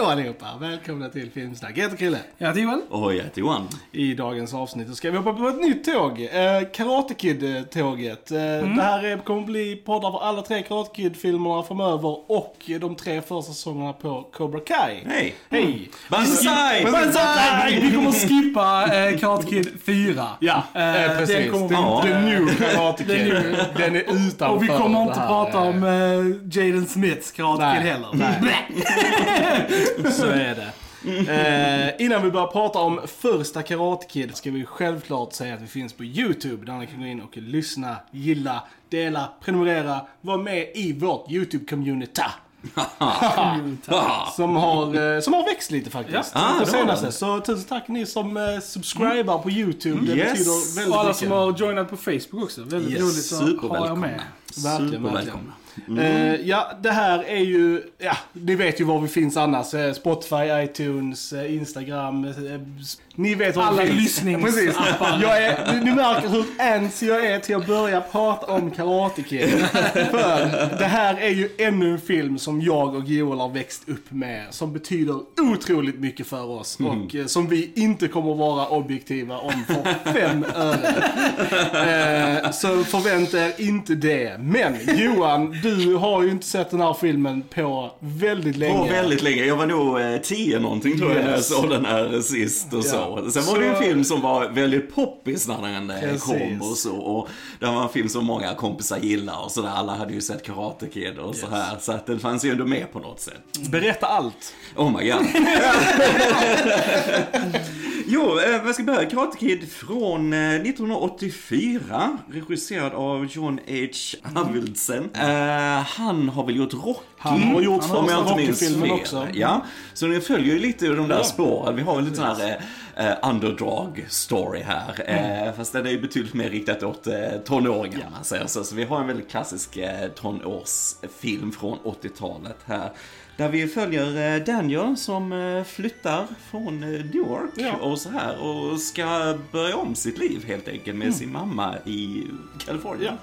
Hallå allihopa! Välkomna till Filmsnack. Jag heter Krille. Jag heter Joel. Och jag heter Johan. I dagens avsnitt så ska vi hoppa på ett nytt tåg. Eh, Karate Kid-tåget. Eh, Det här är, kommer bli poddar för alla tre Karate Kid-filmerna framöver och de tre första säsongerna på Cobra Kai. Hej! Hej! Banzai! Banzai! Vi kommer att skippa eh, Karate Kid 4. Ja, Eh, precis. den kommer- The, Ja. the new Karate Kid. Den är utanför Och vi kommer inte här. prata om Jaden Smiths Karate. Kid heller. Nej. Så är det. Eh, innan vi börjar prata om första Karate Kid ska vi självklart säga att vi finns på YouTube där ni kan gå in och lyssna, gilla, dela, prenumerera, vara med i vårt YouTube-community. Som har, eh, som har växt lite faktiskt. Ja. Ah, det senaste. Så tusen tack ni som eh, subscribar på YouTube. Det Yes. betyder väldigt Och alla mycket. som har joinat på Facebook också. Väldigt Yes, roligt att ha er Supervälkomna. med. Verkligen, Supervälkomna. Eh, ja, det här är ju, ja, ni vet ju var vi finns annars. Eh, Spotify, iTunes, eh, Instagram. eh, ni vet var Alla vi finns. lyssningsappar. Precis. Jag är, ni, ni märker hur antsy jag är till att börja prata om Karate Kid. För det här är ju ännu en film som jag och Joel har växt upp med. Som betyder otroligt mycket för oss. Och eh, som vi inte kommer vara objektiva om för fem öre. Så förvänta er inte det. Men Johan, du har ju inte sett den här filmen på väldigt länge. På väldigt länge. Jag var nog eh, tio någonting tror jag när jag Yes. såg den här sist och så. Sen var det ju en Så- film som var väldigt poppis när den eh, Precis. kom och så. Och det var en film som många kompisar gillar och sådär. Alla hade ju sett Karate Kid och så här. Så att den fanns ju ändå med på något sätt. Berätta allt. Oh my god. jo, eh, vad ska börja? Karate Kid från eh, 1984. Regisserad av John H. Avildsen. Eh, han har väl gjort Rocky? Han har gjort om första jag inte minns fel. också. Ja, så ni följer ju lite ur de där Ja. spåren. Vi har väl lite sån här eh, underdog story här. Eh, fast den är ju betydligt mer riktat åt eh, tonåringar om man säger så. Så vi har en väldigt klassisk eh, tonårsfilm från 80-talet här. Där vi följer eh, Daniel som eh, flyttar från eh, New York Ja. och så här och ska börja om sitt liv helt enkelt med sin mamma i Kalifornien.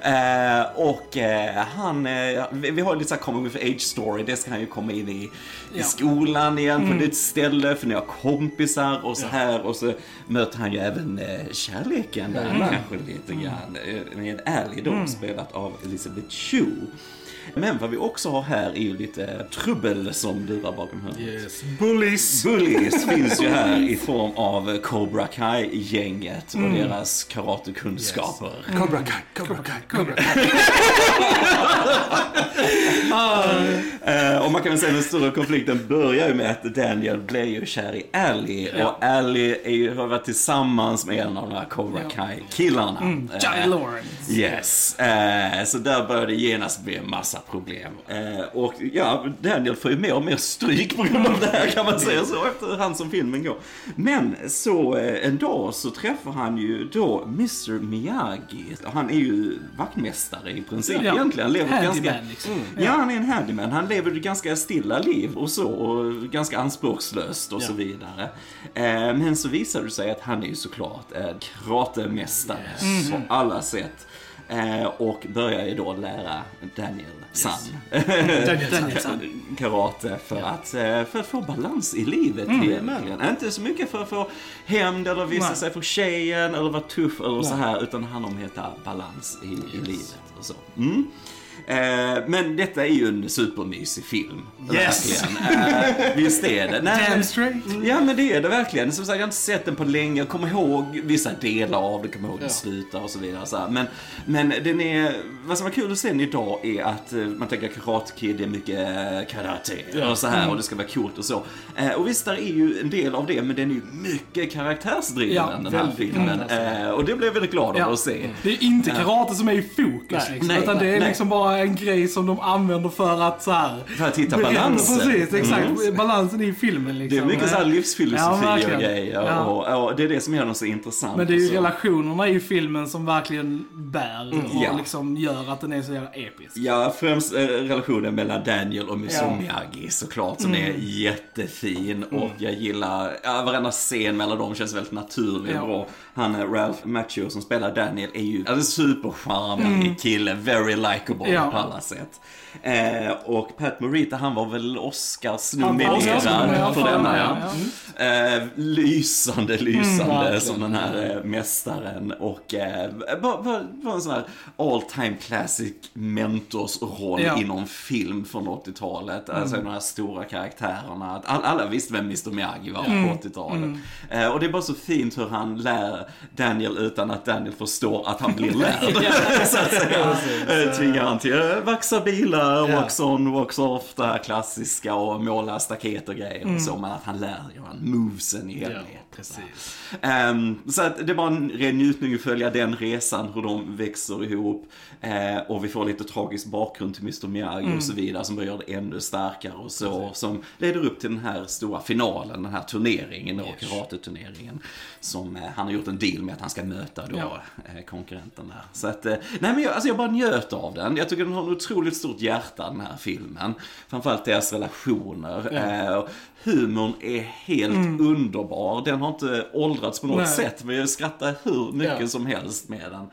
Eh, och eh, han, eh, vi, har lite så här coming of age story, det ska han ju komma in i, i Ja. skolan igen på ett nytt ställe för nya kompisar och så här och så möter han ju även kärleken där kanske lite grann eh, med Ally då spelat av Elizabeth Chu. Men vad vi också har här är ju lite trubbel som lurar bakom hörnet. Yes. Bullies. Bullies finns ju här i form av Cobra Kai-gänget och deras karatekunskaper. Cobra Kai, Cobra Kai, Cobra Kai. Eh, och man kan väl säga att den stora konflikten börjar ju med att Daniel blir ju kär i Ally. Och Ally är ju, har varit tillsammans med en av de här Cobra Kai-killarna. Eh, Johnny Lawrence. Yes, eh, så där börjar det genast bli en massa problem. Eh, och ja, Daniel får ju mer och mer stryk på grund av det här kan man säga så efterhand som filmen går. Men så eh, en dag så träffar han ju då Mr Miyagi. Han är ju vaktmästare i princip Ja. egentligen. Han lever Handyman, ganska... liksom. Ja, han är en handyman. Han lever ett ganska stilla liv och så. Och ganska anspråkslöst och så vidare. Eh, men så visar det sig att han är ju såklart en karatemästare på alla sätt. Eh, och börjar ju då lära Daniel San Daniel San. karate för att, eh, för att få balans i livet egentligen. Inte så mycket för att få hämnd eller visa Nej. sig för tjejen eller vara tuff eller så här utan det handlar om att hitta balans i, i livet och så. Mm. Eh, men detta är ju en supermysig film. Yes. Verkligen. Eh, visst är det. Nej, Damn straight. Ja men det är det verkligen. Som sagt, jag har inte sett den på länge. Jag kommer ihåg vissa delar av det, kommer ihåg hur Ja. slutar och så vidare. Så. Men, men den är, vad som var kul att se den idag är att eh, man tänker Karate Kid, det är mycket karate och så här och det ska vara coolt och så. Och visst, där är ju en del av det, men den är ju mycket karaktärsdriven Ja, den här filmen. Och det blev jag väldigt glad av Ja. att se. Det är inte karate som är i fokus Nej. liksom, Nej, utan det är nej. liksom bara en grej som de använder för att så här. För att hitta balansen. Precis, exakt. Mm. Balansen i filmen Det liksom. är mycket så här Ja, livsfilosofi verkligen. och grejer. Ja. Och, och det är det som gör den så intressant. Men det är ju relationerna i filmen som verkligen bär och Ja. liksom gör att den är så jävla episk. Ja, främst eh, relationen mellan Daniel och Mr Ja. Såklart, som är jättefin. Och jag gillar, ja, varenda scen mellan dem känns väldigt naturlig Ja. och. Han, eh, Ralph Macchio som spelar Daniel, är ju alltså, supercharmig kille, very likable. Ja. På alla sätt. Eh, och Pat Morita, han var väl Oscars-nominerad för denna. den, Ja. ja. Eh, lysande, lysande verkligen. som den här eh, mästaren. Och eh, var, var, var en sån här all time classic mentorsroll Ja. inom film från 80-talet. Alltså de här stora karaktärerna. All, alla visste vem Mr Miyagi var på 80-talet. Eh, och det är bara så fint hur han lär Daniel utan att Daniel förstår att han blir lärd. så att säga. Eh, Tvingar han till att vaxa bilar, Ja. wax on, wax off, det här klassiska och måla staket och grejer och så. Men att han lär ju han movesen i helhet. precis. Ehm, så att det var en ren njutning att följa den resan, hur de växer ihop. Eh, och vi får lite tragisk bakgrund till Mr Miyagi och så vidare som bara gör det ännu starkare och så. Som leder upp till den här stora finalen, den här turneringen då, karateturneringen. Som eh, han har gjort en deal med att han ska möta då Ja. eh, konkurrenten där. Så att, nej men jag, alltså jag bara njöt av den. Jag tycker den har ett otroligt stort hjärta den här filmen. Framförallt deras relationer. Och humorn är helt underbar. Den har inte åldrats på något Nej. sätt. Men jag skrattar hur mycket Ja. som helst med den.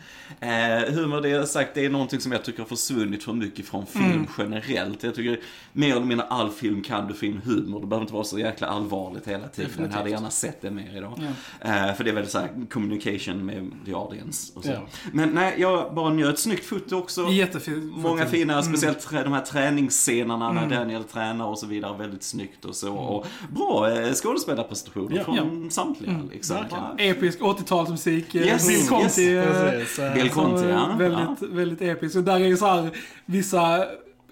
Eh, humor, det jag sagt, det är någonting som jag tycker har försvunnit för mycket från film generellt. Jag tycker mer eller mindre all film kan du få in humor. Det behöver inte vara så jäkla allvarligt hela tiden. Jag hade gärna sett det mer idag. Eh, för det är väldigt så här communication med the audience och så. Ja. Men nej, jag bara njöt. Snyggt foto också. Jättefint. Många fina, Mm. speciellt de här träningsscenerna när Daniel tränar och så vidare. Väldigt snyggt och så. Och bra eh, skådespelarprestationer Ja. från samtliga. Liksom. verkligen. Bara- Episk 80-talsmusik. eh, Yes, Bill Conti. yes, Precis. eh, Bill Conti, ja. Väldigt, väldigt episk. Och där är ju så här vissa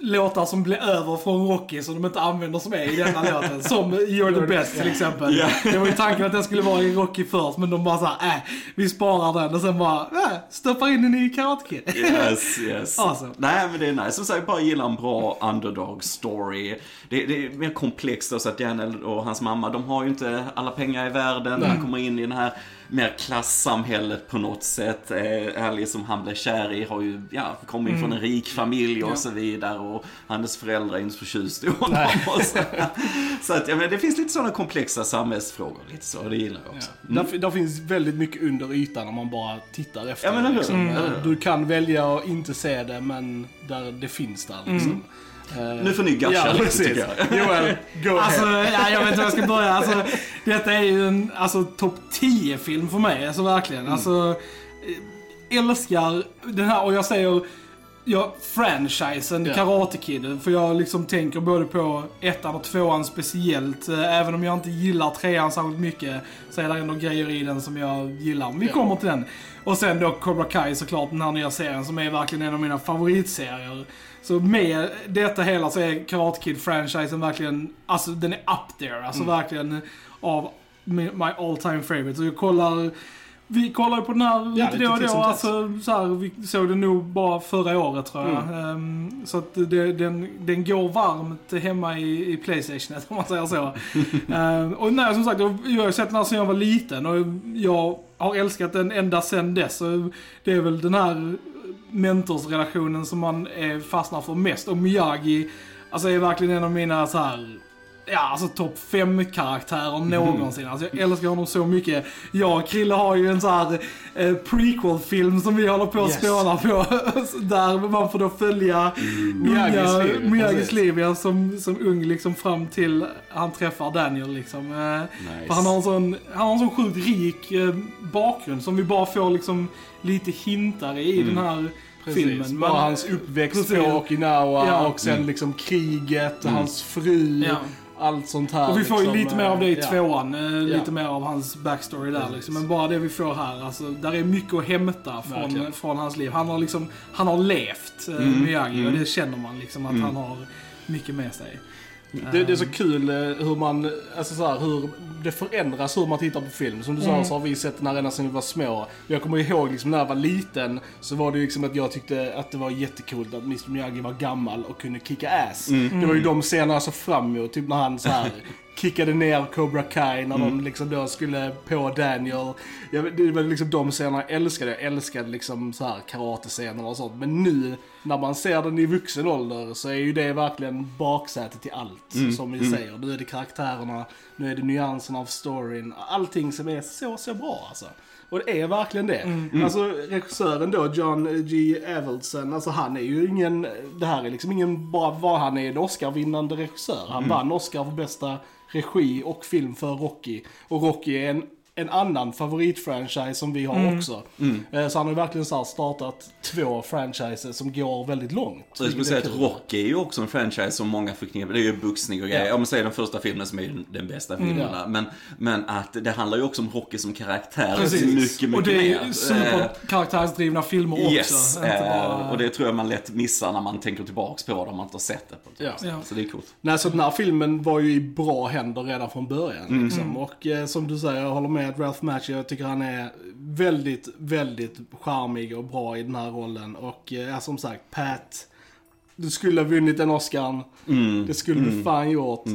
låtar som blir över från Rocky som de inte använder som är i denna låten. Som You're the best till exempel. Ja. Det var ju tanken att den skulle vara i Rocky först men de bara såhär, äh, vi sparar den och sen bara, äh, stoppar in den i Karate Kid. Yes, yes. Awesome. Nej, men det är nice. Som sagt, bara gillar en bra underdog story. Det, det är mer komplext då, så att Daniel och hans mamma, de har ju inte alla pengar i världen. Han kommer in i den här mer klassamhället på något sätt. Eh, Alice som han blev kär i har ju, ja, kommer in från en rik familj och Ja. så vidare. Och hennes föräldrar är inte så förtjusta i honom. Så så att, ja, men det finns lite sådana komplexa samhällsfrågor lite så, det gillar jag också. Där, fi- där finns väldigt mycket under ytan om man bara tittar efter. Ja, men liksom. Mm. Eh, Du kan välja att inte se det, men där det finns där liksom. Eh, Nu får ni gasha ja, lite, precis. tycker jag. Joel, go Alltså, ahead. ja, jag vet inte var jag ska börja. Alltså, detta är ju en alltså, topp 10-film för mig. Alltså verkligen. Alltså, eh, älskar den här, och jag säger, ja, franchisen Ja. Karate Kid. För jag liksom tänker både på ettan och tvåan speciellt. Eh, Även om jag inte gillar trean särskilt mycket så är det ändå grejer i den som jag gillar. Men vi Ja. kommer till den. Och sen då Cobra Kai såklart, den här nya serien som är verkligen en av mina favoritserier. Så med detta hela så är Karate Kid-franchisen verkligen, alltså den är up there. Alltså Mm. verkligen av my all time favorite. Så jag kollar, vi kollar på den här lite lite då och då. Alltså, så här, vi såg den nog bara förra året tror jag. Mm. Ehm, så att det, den, den går varmt hemma i, i Playstation om man säger så. Ehm, och nej, som sagt, jag, har sett den här sedan jag var liten och jag har älskat den ända sedan dess. Så det är väl den här mentorsrelationen som man fastnar för mest. Och Miyagi, alltså är verkligen en av mina så här. Ja, alltså topp fem karaktärer någonsin. Alltså jag älskar honom så mycket. Jag och Krille har ju en så här eh, prequel-film som vi håller på att Yes. spåna på. där man får då följa liv, Miyagis liv ja, som, som ung liksom fram till han träffar Daniel liksom. Eh, Nice. för han har en sån, han har en sån sjukt rik eh, bakgrund som vi bara får liksom lite hintar i Mm. den här Precis, filmen. bara hans uppväxt Precis. på Okinawa Ja. och sen Mm. liksom kriget, Mm. hans fru, Ja. Allt sånt här. Och vi får ju liksom, lite mer av det i ja. tvåan, eh, lite Ja. mer av hans backstory där Precis. liksom. Men bara det vi får här, alltså, där är mycket att hämta från, Verkligen. från hans liv. Han har liksom, han har levt, eh, Mm, Miyagi, och mm. det känner man liksom att Mm. han har mycket med sig. Det, det är så kul eh, hur man, alltså så här, hur det förändras hur man tittar på film. Som du sa Mm. så har vi sett den här redan sedan vi var små. Jag kommer ihåg liksom när jag var liten så var det liksom att jag tyckte att det var jättekult att Mr Miyagi var gammal och kunde kicka ass. Mm. Det var ju de scenerna jag såg fram emot, typ när han så här kickade ner Cobra Kai när de liksom då skulle på Daniel. Jag, det var liksom de scenerna jag älskade. Jag älskade liksom så här karatescener och sånt. Men nu när man ser den i vuxen ålder så är ju det verkligen baksätet till allt. Mm, Som vi mm. säger. Nu är det karaktärerna, nu är det nyanserna av storyn. Allting som är så, så bra alltså. Och det är verkligen det. Mm. Alltså regissören då, John G. Avildsen, alltså han är ju ingen, det här är liksom ingen, bara vad han är en Oscar-vinnande regissör. Han vann Oscar för bästa regi och film för Rocky. Och Rocky är en, en annan favoritfranchise som vi har Mm. också. Eh, Så han har verkligen så startat två franchises som går väldigt långt. Jag skulle säga att. Rocky är ju också en franchise som många förknippar. Det är ju boxning och grejer. Ja. Om man säger den första filmen som är den- bästa filmerna. Men, men att det handlar ju också om Rocky som karaktär. Precis. Mycket, mycket och det är mer. ju Eh, superkaraktärsdrivna filmer också. Yes, inte eh, bara- och det tror jag man lätt missar när man tänker tillbaks på det om man inte har sett det. Ja. Så det är coolt. Nej, så den här filmen var ju i bra händer redan från början. Liksom. Och eh, som du säger, jag håller med att Ralph Macchio, jag tycker han är väldigt, väldigt charmig och bra i den här rollen. Och eh, ja, som sagt, Pat, du skulle ha vunnit den Oscarn. Det skulle du fan gjort.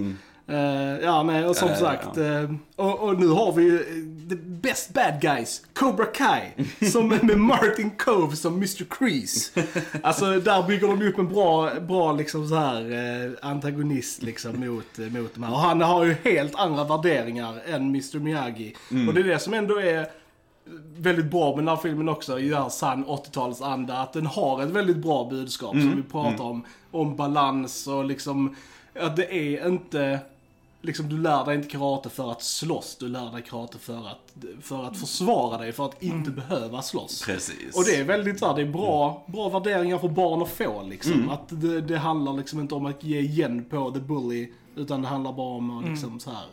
Eh, ja, nej, och som ja. sagt, eh, och, och nu har vi ju eh, the best bad guys, Cobra Kai, som med Martin Cove som Mr. Crease. Alltså där bygger de upp en bra, bra liksom så här antagonist liksom mot, mot de här. Och han har ju helt andra värderingar än Mr. Miyagi. Och det är det som ändå är väldigt bra med den här filmen också, i den här sann 80-talsanda, att den har ett väldigt bra budskap som vi pratar om, om balans och liksom, att det är inte, liksom du lär dig inte karate för att slåss, du lär dig karate för att, för att försvara dig, för att inte behöva slåss. Precis. Och det är väldigt så här, det är bra, bra värderingar för barn att få liksom. Att det, det handlar liksom inte om att ge igen på the bully, utan det handlar bara om att liksom så här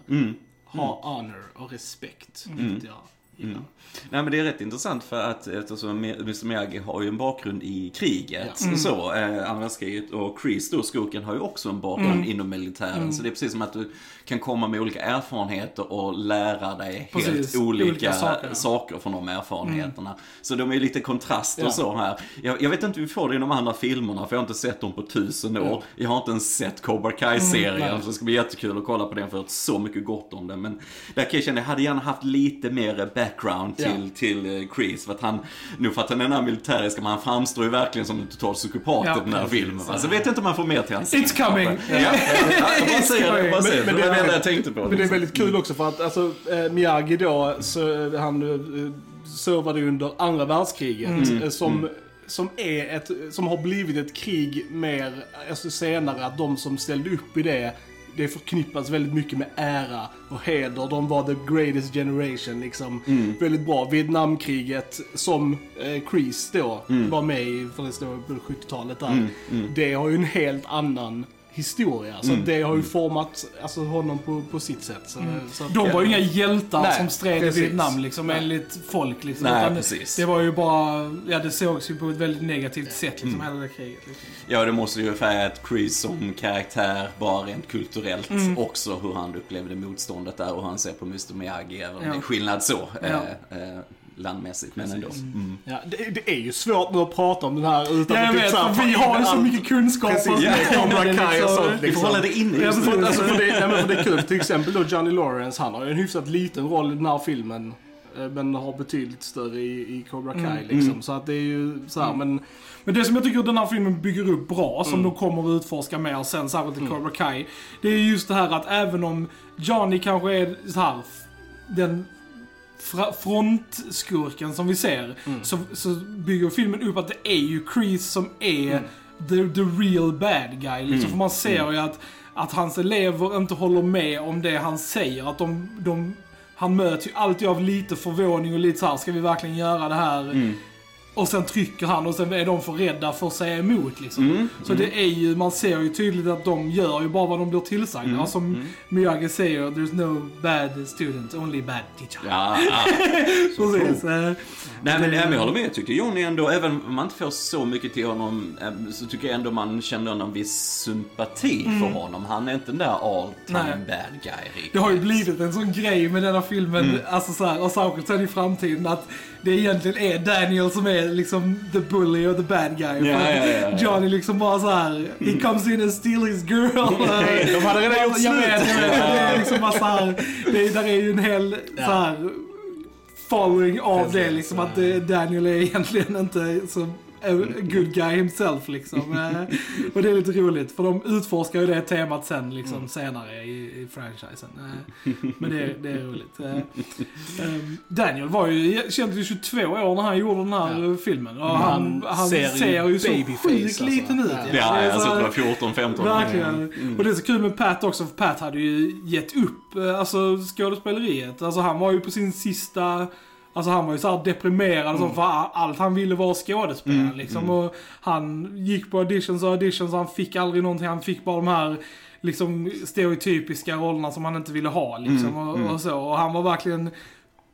ha honor och respekt. Jag gillar. Nej men det är rätt intressant för att eftersom Mr Miyagi har ju en bakgrund i kriget. Ja. Så, eh, andra världskriget. Och Chris då, skurken, har ju också en bakgrund inom militären. Så det är precis som att du kan komma med olika erfarenheter och lära dig Precis. helt olika, Olika saker. saker. från de erfarenheterna. Så de är lite kontraster Ja. och så här. Jag, jag vet inte hur vi får det i de andra filmerna för jag har inte sett dem på tusen år. Jag har inte ens sett Cobra Kai-serien. så det ska bli jättekul att kolla på den för jag har hört så mycket gott om den. Men där kan jag känna, jag hade gärna haft lite mer background Ja. till, till eh, Chris. För att han, nu för att han är den här militäriska, men han framstår ju verkligen som en total psykopat Ja, i den här filmen. Så vet jag inte om man får mer till hans It's coming! Ja, ja, ja, jag bara säger det, bara säger var är det enda väldigt- jag tänkte på. Men det är väldigt kul också för att alltså, eh, Miyagi då, så, han eh, servade ju under andra världskriget. eh, Som, som, är ett, som har blivit ett krig mer, alltså senare, att de som ställde upp i det det förknippas väldigt mycket med ära och heder. De var the greatest generation liksom. Väldigt bra. Vietnamkriget som eh, Kreese då var med i, för det står på 70-talet där. Det har ju en helt annan historia. Så det har ju format alltså, honom på, på sitt sätt. Så, så att- De var ju inga hjältar Nej, som stred precis. i Vietnam liksom, Nej. enligt folk. Liksom. Nej, Utan precis. Det var ju bara, ja det sågs ju på ett väldigt negativt sätt liksom, hela det kriget. Liksom. Ja, det måste ju färga att Chris som karaktär, bara rent kulturellt, Mm. också hur han upplevde motståndet där och hur han ser på Mr Miyagi, även om Ja. det är skillnad så, Ja. eh, eh, landmässigt, men ändå. Mm. Ja, det, det är ju svårt nu att prata om den här utan Ja, jag att vet, här för vi in har ju så mycket. Precis, om ja, det, Cobra liksom. Kai och sånt, Vi får liksom. hålla det inne Ja, just nu. Alltså, för, det, nej, men för det är kul, till exempel då Johnny Lawrence, han har ju en hyfsat liten roll i den här filmen. eh, Men har betydligt större i, i Cobra Kai liksom. Så att det är ju så här, men... Men det som jag tycker den här filmen bygger upp bra, som Mm. de kommer att utforska mer sen, särskilt i Cobra Kai. Det är just det här att även om Johnny kanske är så här den frontskurken som vi ser, Mm. så, så bygger filmen upp att det är ju Kreese som är Mm. the, the real bad guy. Liksom. För man ser ju att, att hans elever inte håller med om det han säger. Att de, de, han möts ju alltid av lite förvåning och lite så här, ska vi verkligen göra det här? Mm. Och sen trycker han och sen är de för rädda för att säga emot liksom. Mm. Så det är ju, man ser ju tydligt att de gör ju bara vad de blir tillsagda. Mm. Som Miyagi säger, there's no bad student, only bad teacher. Ja, ja. Precis. eh, Nej men, nej, men jag håller med, jag tyckte Johnny ändå, även om man inte får så mycket till honom, eh, så tycker jag ändå man känner någon viss sympati för honom. Han är inte den där all time Nej. bad guy riktigt. Det har ju blivit en sån grej med denna filmen, Mm. alltså så här, och särskilt sen i framtiden, att det egentligen är Daniel som är liksom the bully och the bad guy. Ja, ja, ja. Johnny liksom bara så här, he comes in and steals his girl. De hade redan gjort Jag slut. vet, jag vet. Det är liksom bara så här, det är, där är ju en hel så här following av Precis, det liksom, att Daniel är egentligen inte så good guy himself liksom. Eh, och det är lite roligt, för de utforskar ju det temat sen liksom senare i, i franchisen. Eh, Men det, det är roligt. Eh, ehm, Daniel var ju, kändes ju 22 år när han gjorde den här Ja. filmen. Och han, Han han ser ser, ju så sjukt alltså. liten ut. Ja. Ja, jag så tror här- det var 14, 15. Verkligen. Och det är så kul med Pat också, för Pat hade ju gett upp alltså, skådespeleriet. Alltså han var ju på sin sista... Alltså han var ju så här deprimerad mm. för allt han ville vara skådespelare Mm, liksom. mm. Och han gick på auditions och auditions och han fick aldrig någonting. Han fick bara de här liksom stereotypiska rollerna som han inte ville ha liksom. Mm, och, mm. och så. Och han var verkligen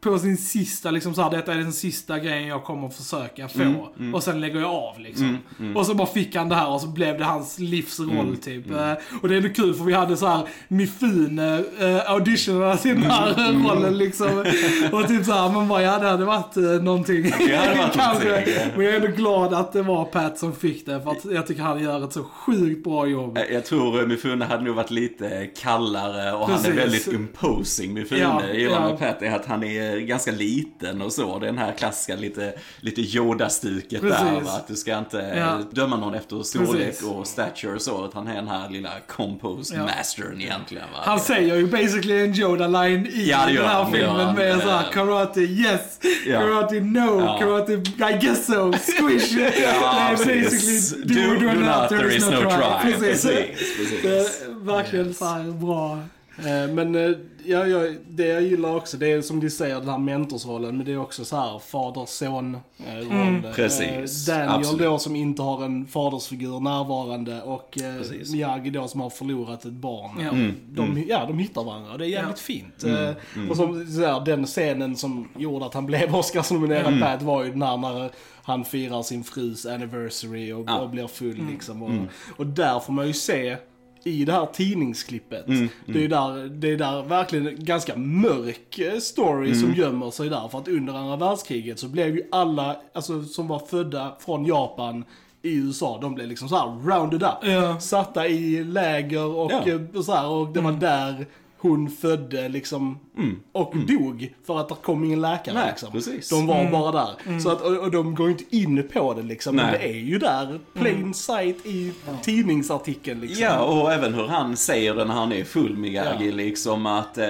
på sin sista, liksom så här, detta är den sista grejen jag kommer försöka få. Mm, mm. Och sen lägger jag av liksom. Mm, mm. Och så bara fick han det här och så blev det hans livsroll Mm, typ. mm. Eh, Och det är ändå kul för vi hade så här Mifune uh, auditionerna till den här rollen liksom. Och typ så här, man bara ja det hade varit uh, någonting. Det hade varit någonting. Men jag är ändå glad att det var Pat som fick det för att jag tycker han gör ett så sjukt bra jobb. Eh, Jag tror Mifune hade nog varit lite kallare och han Precis. är väldigt imposing Mifune. Ja, Jag gillar ja. med Pat är att han är ganska liten och så. Den här klassiska lite, lite Yoda-stuket där. Va? Att du ska inte Ja. döma någon efter storlek Precis. och stature och så. Utan han är den här lilla compose Ja. mastern egentligen. Va? Han säger ju basically en Yoda-line i Ja, den här han, filmen han. med såhär Eh. karate yes, karate no, karate I guess so, squish. Ja, basically Do, do not, there is no try. Precis. Precis, precis. Det är verkligen så här bra. Eh, Men eh, ja, ja, det jag gillar också, det är som de säger den här mentorsrollen, men det är också så här fader-son-roll. Mm. Precis, Daniel absolut. då som inte har en fadersfigur närvarande och eh, Precis. Miyagi då som har förlorat ett barn. Ja. Mm, De, ja, de hittar varandra och det är jävligt fint. Mm, Eh, mm. Och som, så här, den scenen som gjorde att han blev Oscarsnominerad Mm. Pat var ju den här när han firar sin frus anniversary och, Ja. och blir full liksom. Och, Mm. och där får man ju se i det här tidningsklippet. Mm, Det är ju där, det är där verkligen en ganska mörk eh, story Mm. som gömmer sig där. För att under andra världskriget så blev ju alla, alltså som var födda från Japan i USA, de blev liksom så här rounded up. Ja. Satta i läger och, Ja. eh, så här, och det var där hon födde liksom Mm. och dog för att det kom ingen läkare Nej, liksom. precis. De var Mm. bara där. Så att, och, och de går inte in på det liksom. Men Nej. det är ju där, plain sight i tidningsartikeln liksom. Ja, och även hur han säger det när han är full Miyagi, Ja. liksom att eh,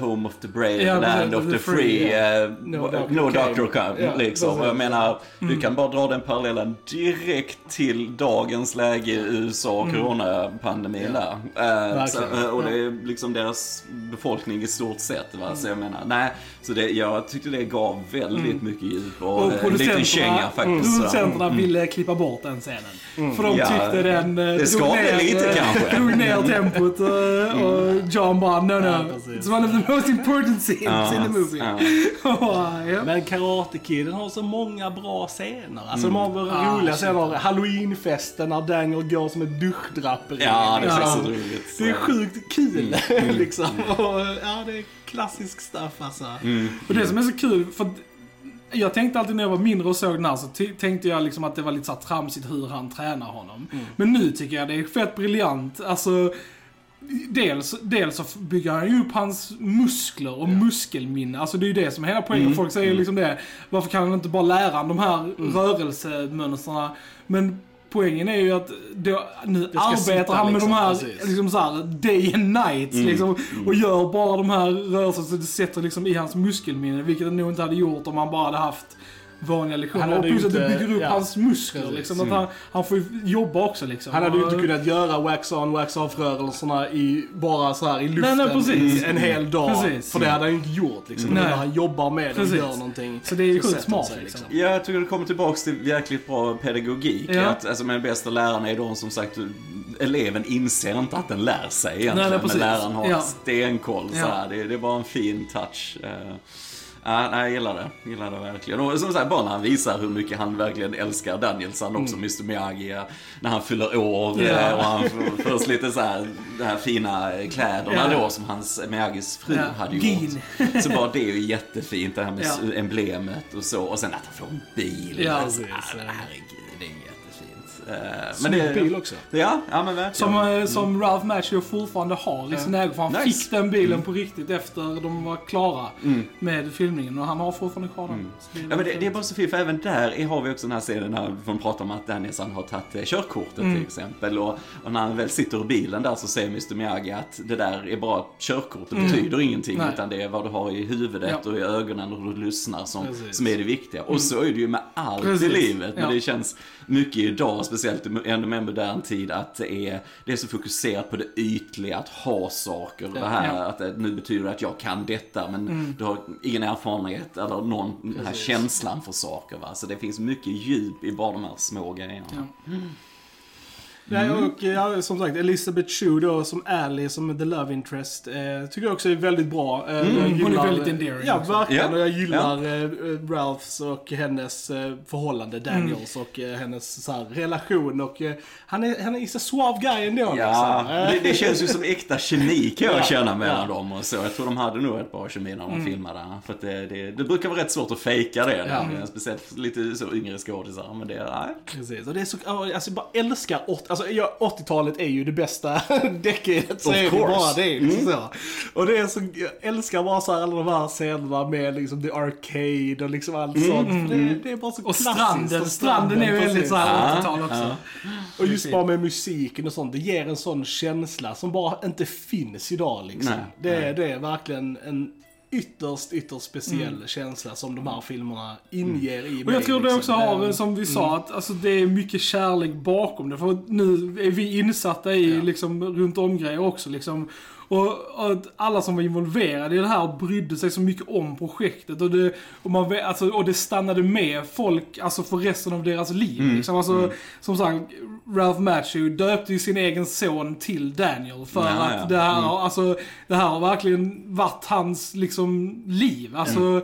home of the brave, Ja, land of the the free, free, eh, No no, doctor doctor, came. come, Ja, liksom. Jag menar, Mm. du kan bara dra den parallellen direkt till dagens läge i USA och coronapandemin där. Eh, så, Verkligen. eh, och det är liksom deras befolkning i stort sett. Va? Så jag menar, nej, så det, jag tyckte det gav väldigt mycket djup och, Och och en liten känga producenterna, faktiskt. så. producenterna ville klippa bort den scenen. För de Ja, tyckte den eh, det drog, ner, lite eh, kanske. drog ner tempot och, och John bara no no. Ja. It's one of the most important scenes Ja, in the movie. ja. ja. Men Karate Kid den har så många bra scener. Alltså de har Ah, roliga shit. scener. Halloweenfesten när Daniel går som ett duschdraperi. Ja, det är så roligt. Det är sjukt kul liksom. Och, ja, det är klassisk stuff alltså. Mm. Och det som är så kul, för jag tänkte alltid när jag var mindre och såg den här så tänkte jag liksom att det var lite så tramsigt hur han tränar honom. Men nu tycker jag det är fett briljant. Alltså, dels, dels så bygger han ju upp hans muskler och muskelminne. Alltså det är ju det som är hela poängen. Mm. Folk säger liksom det, varför kan han inte bara lära han de här rörelsemönstren? Men poängen är ju att då, nu arbetar han med liksom, de här, precis. liksom så här, day and night. Mm. Liksom, och gör bara de här rörelserna så det sätter liksom i hans muskelminne. Vilket det nog inte hade gjort om han bara hade haft vanliga Han lektioner. Och plus att det bygger upp ja, hans muskler. Liksom, att Mm. han, han får ju jobba också liksom. Han hade ju inte kunnat göra wax-on, wax-off-rörelserna i, bara så här i luften Nej, nej, en hel dag. Precis. För det hade han ju inte gjort liksom. Men när han jobbar med det och gör någonting. Så det är ju så sjukt smart sig, liksom. Ja, jag tycker det kommer tillbaks till jäkligt bra pedagogik. Ja. Att, alltså, med bästa lärarna är de som sagt, eleven inser inte att den lär sig egentligen. Nej, nej, men läraren har Ja. stenkoll. Så Ja. här. Det, det är bara en fin touch. Ja, nej, jag gillar det. Gillar det verkligen. Och som sagt, bara när han visar hur mycket han verkligen älskar Danielsson också, Mr Miyagi. När han fyller år eh, och han får först lite så här, de här fina kläderna Ja. då som hans Miyagis fru Ja. hade Gin. gjort. Så bara det är ju jättefint, det här med Ja. emblemet och så. Och sen att han får en bil. Ja, alltså, herregud, det är jättefint. Eh, Snygg bil också. Ja, ja men verkligen. Som, eh, som Ralph Macchio fortfarande har i sin ägo. För han Nice. fick den bilen på riktigt efter de var klara med filmningen. Och han har fortfarande kvar den. Så Ja, men det, det är bara så fint, för även där är- har vi också den här scenen när de pratar om att Danielsson har tagit eh, körkortet till exempel. Och, och när han väl sitter i bilen där så säger Mr Miyagi att det där är bara körkort, det betyder ingenting. Nej. Utan det är vad du har i huvudet Ja. och i ögonen och hur du lyssnar som, Precis. som är det viktiga. Och så är det ju med allt Precis. i livet. Men Ja. det känns mycket idag, speciellt i ännu mer modern tid, att det är, det är så fokuserat på det ytliga, att ha saker. Det här Ja. att det nu betyder det att jag kan detta, men du har ingen erfarenhet eller någon, den här Precis. känslan för saker. Va? Så det finns mycket djup i bara de här små grejerna. Ja. Nej, och ja, som sagt, Elizabeth Shue då som Ally, som the love interest, eh, tycker jag också är väldigt bra. Eh, jag hon är väldigt endearing Ja, verkligen. Ja. Och jag gillar eh, Ralphs och hennes eh, förhållande, Daniels, och eh, hennes så här, relation. Och eh, han är, han är is a suave guy ändå. Ja, liksom. Eh, det, det känns ju som äkta kemi kan jag Ja, känna mellan ja. dem och så. Jag tror de hade nog ett bra kemi när de filmade. För det, det, det brukar vara rätt svårt att fejka det. Ja. Speciellt lite så yngre skådisar. Men det, nej. Precis, och det är så, alltså jag bara älskar 80, alltså jag, 80-talet är ju det bästa decadet, så Of är det bara det. Liksom så. Och det är så, jag älskar bara så här alla de här scenerna med liksom the arcade och liksom allt sånt. För det, det är bara så Och klassiskt. stranden, Och stranden är väldigt precis. så här Ja, 80-tal också. ja. Och just bara med musiken och sånt, det ger en sån känsla som bara inte finns idag liksom. Nej, det, nej. det är verkligen en ytterst, ytterst speciell känsla som de här filmerna inger i Och mig. jag tror det liksom. också har, som vi sa, att alltså, det är mycket kärlek bakom det. För nu är vi insatta i Ja. liksom, runt om grejer också. Liksom. Och, och alla som var involverade i det här brydde sig så mycket om projektet. Och det, och man, alltså, och det stannade med folk alltså, för resten av deras liv. Mm. Liksom. Alltså, Som sagt, Ralph Macchio döpte ju sin egen son till Daniel. För Ja, att det här, Mm. alltså, det här har verkligen varit hans liksom, liv. Alltså,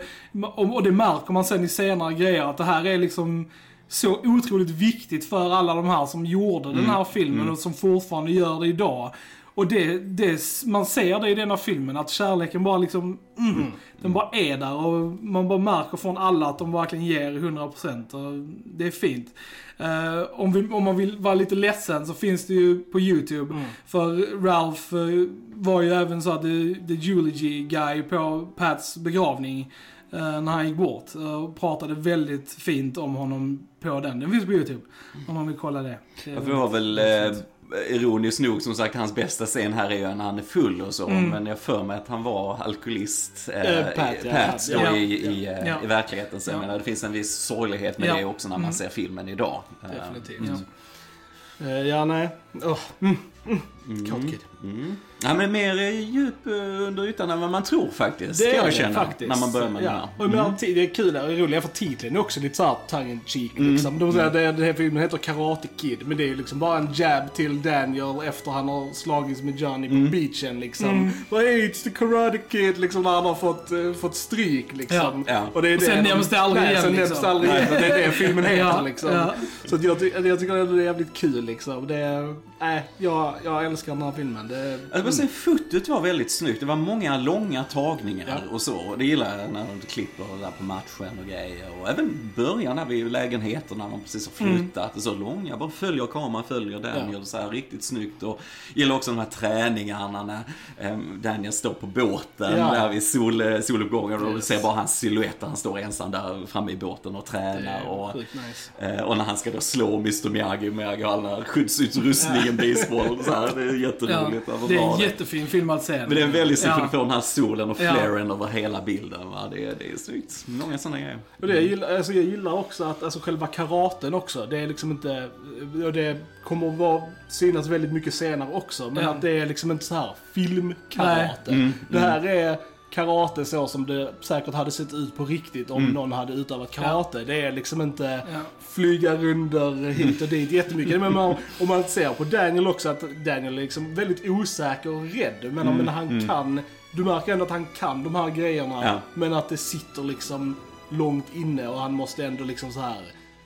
och, och det märker man sen i senare grejer att det här är liksom så otroligt viktigt för alla de här som gjorde den här filmen och som fortfarande gör det idag. Och det, det, man ser det i denna filmen, att kärleken bara liksom, mm, den bara är där och man bara märker från alla att de verkligen ger 100% och det är fint. Eh, om, vi, om man vill vara lite ledsen så finns det ju på YouTube, för Ralph eh, var ju även så att the, the eulogy guy på Pats begravning eh, när han gick bort. Och pratade väldigt fint om honom på den. Den finns på YouTube. Om man vill kolla det. det Ja, för det var väl. Ironiskt nog som sagt hans bästa scen här är ju när han är full och så. Men jag för mig att han var alkoholist. Eh, Pat, ja. Pat då Ja. i, i, Ja. i verkligheten. Så jag Ja. menar, det finns en viss sorglighet med det också när man ser filmen idag. Eh, Definitivt. Ja. Eh, ja, nej. Oh. Mm. Mm. Karate Kid. Mm. Ja, men mer eh, djup eh, under ytan än vad man tror faktiskt. Det är jag det känna, faktiskt. När man börjar med ja. den här. Och jag ti- det är kul, det är roligt, för titeln är också lite såhär tongue in cheek liksom. De säger, det, den här filmen heter Karate Kid, men det är ju liksom bara en jab till Daniel efter han har slagits med Johnny på beachen liksom. Bara, hey, it's the Karate Kid, liksom när han har fått, eh, fått stryk liksom. Ja. Ja. Och det är Och sen det nämns det aldrig igen, Sen liksom. nämns det aldrig igen, och det är det filmen heter Ja, liksom. ja. Så att jag, jag tycker det är jävligt kul liksom. Det är, nej, jag, jag älskar den här filmen. Det, Vill säga, fotot var väldigt snyggt. Det var många långa tagningar Ja. och så. Och det gillar jag när de klipper där på matchen och grejer. Och även början där vid lägenheten när de precis har flyttat. Det är så långa, bara följer kameran, följer Daniel Ja. så här riktigt snyggt. Och gillar också de här träningarna när ehm, Daniel står på båten Ja. där vid sol, eh, soluppgången. Och du ser bara hans silhuett han står ensam där framme i båten och tränar. och, nice. Eh, och när han ska då slå Mr Miyagi med all den här skyddsutrustningen, baseball. Så här, det är jätteroligt. Ja, det är. Jättefin filmad scen. Men det är väldigt snyggt för Ja. får den här solen och Ja. flaren över hela bilden. Va? Det, är, det är snyggt. Många sådana grejer. Och det jag, gillar, alltså jag gillar också att alltså själva karaten också, det är liksom inte... Det kommer att vara, synas väldigt mycket senare också, men Ja. att det är liksom inte så här filmkarate. Nej. Mm, det här är karate så som det säkert hade sett ut på riktigt om någon hade utövat karate. Det är liksom inte Ja. flyga runder hit och dit jättemycket. Men om, om man ser på Daniel också, att Daniel är liksom väldigt osäker och rädd. Men, men han kan, du märker ändå att han kan de här grejerna. Ja. Men att det sitter liksom långt inne och han måste ändå liksom så här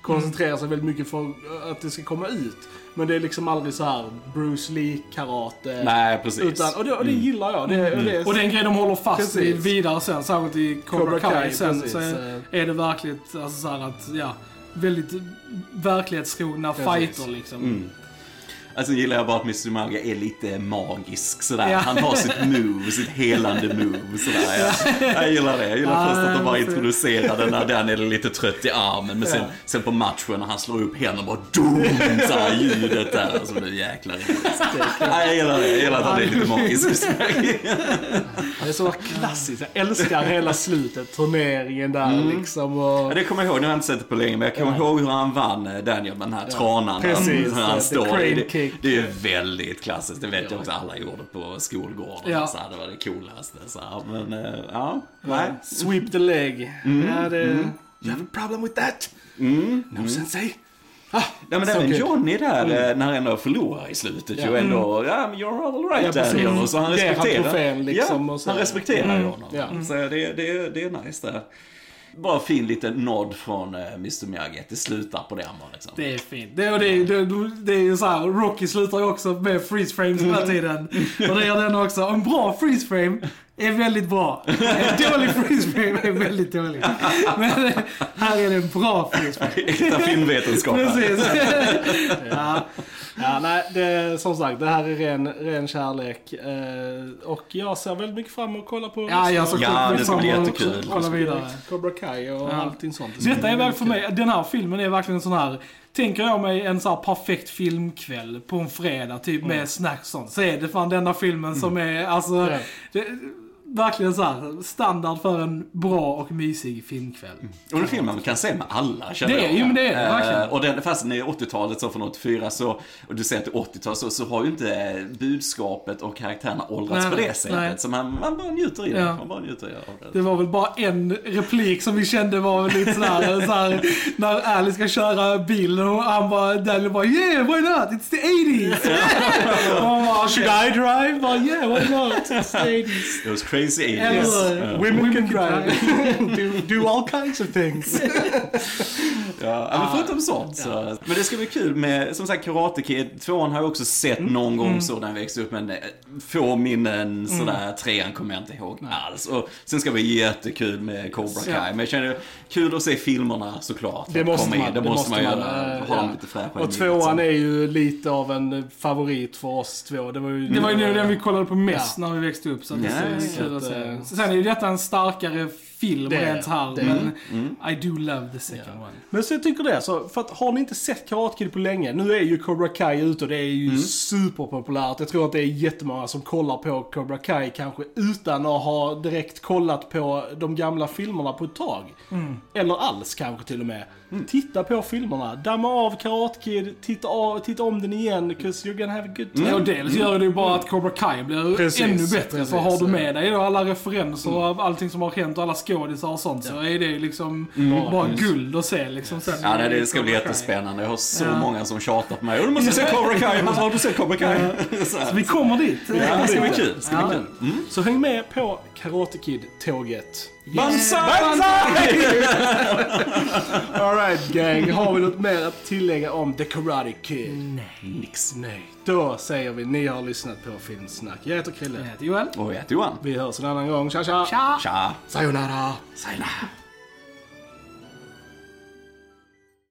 koncentrera sig väldigt mycket för att det ska komma ut. Men det är liksom aldrig så här Bruce Lee-karate. Nej, precis. Utan, och, det, och det gillar jag. Det, och det är, Och det är en grej de håller fast vid Precis. vidare sen, särskilt i Cobra, Cobra Kai, Kai, sen precis. så är, är det verkligt alltså, så här att, ja, väldigt verklighetstrogna fighter liksom. Mm. Alltså gillar jag bara att Mr. Manga är lite magisk sådär. Ja. Han har sitt move, sitt helande move sådär. Jag, jag gillar det. Jag gillar Ja, först att de bara jag ser. introducerade när den är lite trött i armen. Men sen, Ja. sen på matchen när han slår upp händerna bara doom, såhär ljudet där. Och så blir det jäkla roligt. Ja, jag gillar det. Jag gillar att han är lite magisk. Det är så klassiskt. Jag älskar hela slutet, turneringen där liksom. Och... Ja, det kommer jag ihåg, nu har jag inte sett det på länge, men jag kommer ihåg hur han vann eh, Daniel med den här tranan. Precis, Hur han the står crane i. Det, kick. det är väldigt klassiskt, det vet jag också alla gjorde på skolgården. Ja. Så här, det var det coolaste. Så här. Men eh, ja, nej. Sweep the leg. Ja, det... You have a problem with that? Mm. No sensei? Ah, Ja, men so även. Johnny där, eh, när han ändå förlorar i slutet ju ändå, ja men you're all right Ja. Daniel. Och så han Ger han respekterar. trofén liksom ja, han respekterar ju honom. Ja. Så det, det, det är nice där. Bara fin liten nod från uh, Mr Miyagi, det slutar på det bara liksom. Det är fint. Det, och det, det, det är ju så här, Rocky slutar ju också med freeze frames hela tiden. Och det gör den också. En bra freeze frame är väldigt bra. En dålig freeze frame är väldigt dålig. Men här är det en bra freeze frame. Äkta filmvetenskap. Precis. Ja, ja nej, det, som sagt, det här är ren, ren kärlek. Eh, och jag ser väldigt mycket fram emot att kolla på Ja, jag så Ja, det ska bli jättekul. Kolla vidare. Cobra Kai och Ja. allting sånt. Detta är väl för mig, den här filmen är verkligen en sån här Tänker jag mig en sån här perfekt filmkväll på en fredag, typ med snacks och sånt, så är det fan denna filmen som är, alltså, det, verkligen så här standard för en bra och mysig filmkväll. Och en film man kan se med alla känner Det är jag. ju, men det är det, Eh, verkligen. Och den, fast den är 80-talet, så från 84, så, och du säger att det är 80-tal, så, så har ju inte budskapet och karaktärerna åldrats Nej, på det sättet. nej. Så man, man bara njuter i det. Ja. Man bara njuter av det. Det var väl bara en replik som vi kände var lite sådär, såhär när Ali ska köra bil och han bara, Daniel bara yeah why not, it's the 80s! och han bara, Should I drive? Bara, yeah, why not? It's the 80s. It was crazy 80s. Eller- Ja. Women can drive. do, do all kinds of things. Ja, men förutom sånt så. Men det ska bli kul med, som sagt, Karate Kid. Tvåan har jag också sett Mm. någon gång så när jag växte upp, men eh, få minnen sådär. Trean kommer jag inte ihåg alls. Och sen ska det bli jättekul med Cobra Kai. Ja. Men jag känner, kul att se filmerna såklart. Det måste in. man. Det måste man göra. eh, Ha dem ja. lite fräscha Och tvåan är ju lite av en favorit för oss två. Det var ju, Det var ju nu den vi kollade på mest Ja. när vi växte upp. Så att det Ja, är ja, kul att. Eh, Sen är ju detta en starkare film Det är rent här. det. Mm. Men I do love the second one. Men så jag tycker det, så, för att har ni inte sett Karate Kid på länge, nu är ju Cobra Kai ute och det är ju Mm. superpopulärt. Jag tror att det är jättemånga som kollar på Cobra Kai kanske utan att ha direkt kollat på de gamla filmerna på ett tag. Mm. Eller alls kanske till och med. Titta på filmerna, damma av Karate Kid, titta, av, titta om den igen, 'cause you're gonna have a good time. Ja, och dels gör det ju bara att Cobra Kai blir Precis, ännu bättre. precis. för har du med dig då alla referenser av allting som har hänt och alla skådisar och sånt så är det liksom bara guld att se liksom sen. Ja, nej, det ska bli jättespännande. Jag har så Ja. många som tjatar på mig. Du måste se Cobra Kai! Men har du sett Cobra Kai? Så här. Så vi kommer dit. Ja, det ska bli kul. Ska bli Ja. kul. Mm. Så häng med på Karate Kid-tåget. Banzai! Alright gang, har vi något mer att tillägga om The Karate Kid? Nej. Nix. Nej. Då säger vi, ni har lyssnat på Filmsnack. Jag heter Krille. Jag heter Joel. Och jag heter Johan. Vi hörs en annan gång. Tja tja! Tja! Tja! Sayonara! Sayonara.